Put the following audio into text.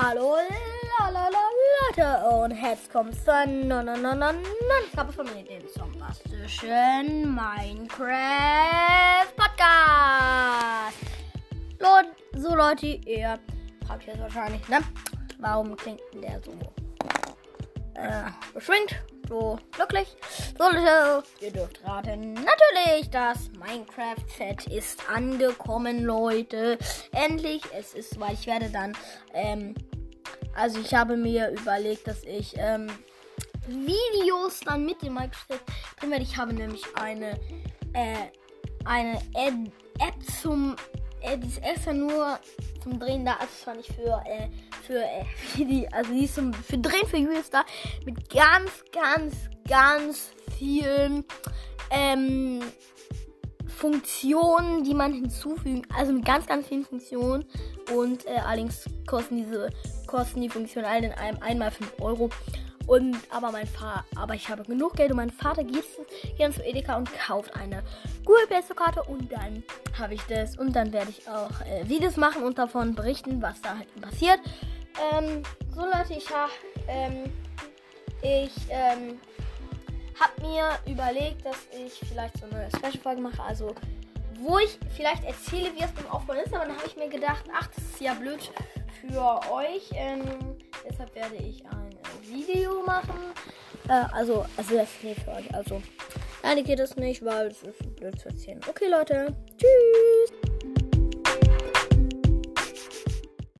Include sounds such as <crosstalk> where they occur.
Hallo Leute und herzlich kommt zur neuen Ausgabe von mir, dem bombastischen Minecraft Podcast. Leute, so Leute, ihr fragt jetzt wahrscheinlich, ne? Warum klingt der so äh, beschwingt, so glücklich? So Leute, ihr dürft raten, natürlich, das Minecraft-Set ist angekommen, Leute. Endlich, es ist, weil ich werde dann, ähm, also ich habe mir überlegt, dass ich ähm, Videos dann mit dem Minecraft drin werde. Ich habe nämlich eine äh, eine Ad App zum äh, die ist extra nur zum Drehen da, also zwar nicht für äh, für äh, <laughs> für die, also die ist zum für Drehen für US da mit ganz ganz ganz vielen ähm, Funktionen, die man hinzufügen, also mit ganz, ganz vielen Funktionen. Und äh, allerdings kosten diese, kosten die Funktionen alle in einem einmal 5 Euro. Und aber mein Vater, aber ich habe genug Geld und mein Vater geht, geht dann zu Edeka und kauft eine Google Play Karte und dann habe ich das und dann werde ich auch äh, Videos machen und davon berichten, was da halt passiert. Ähm, so Leute, ich habe ähm, ich ähm, habe mir überlegt, dass ich vielleicht so eine Special-Folge mache, also wo ich vielleicht erzähle, wie es beim Aufbauen ist, aber dann habe ich mir gedacht, ach, das ist ja blöd für euch. Ähm, deshalb werde ich ein Video machen. Äh, also, also das ist nicht für euch. Also, nein, geht es nicht, weil es ist blöd zu erzählen. Okay, Leute. Tschüss.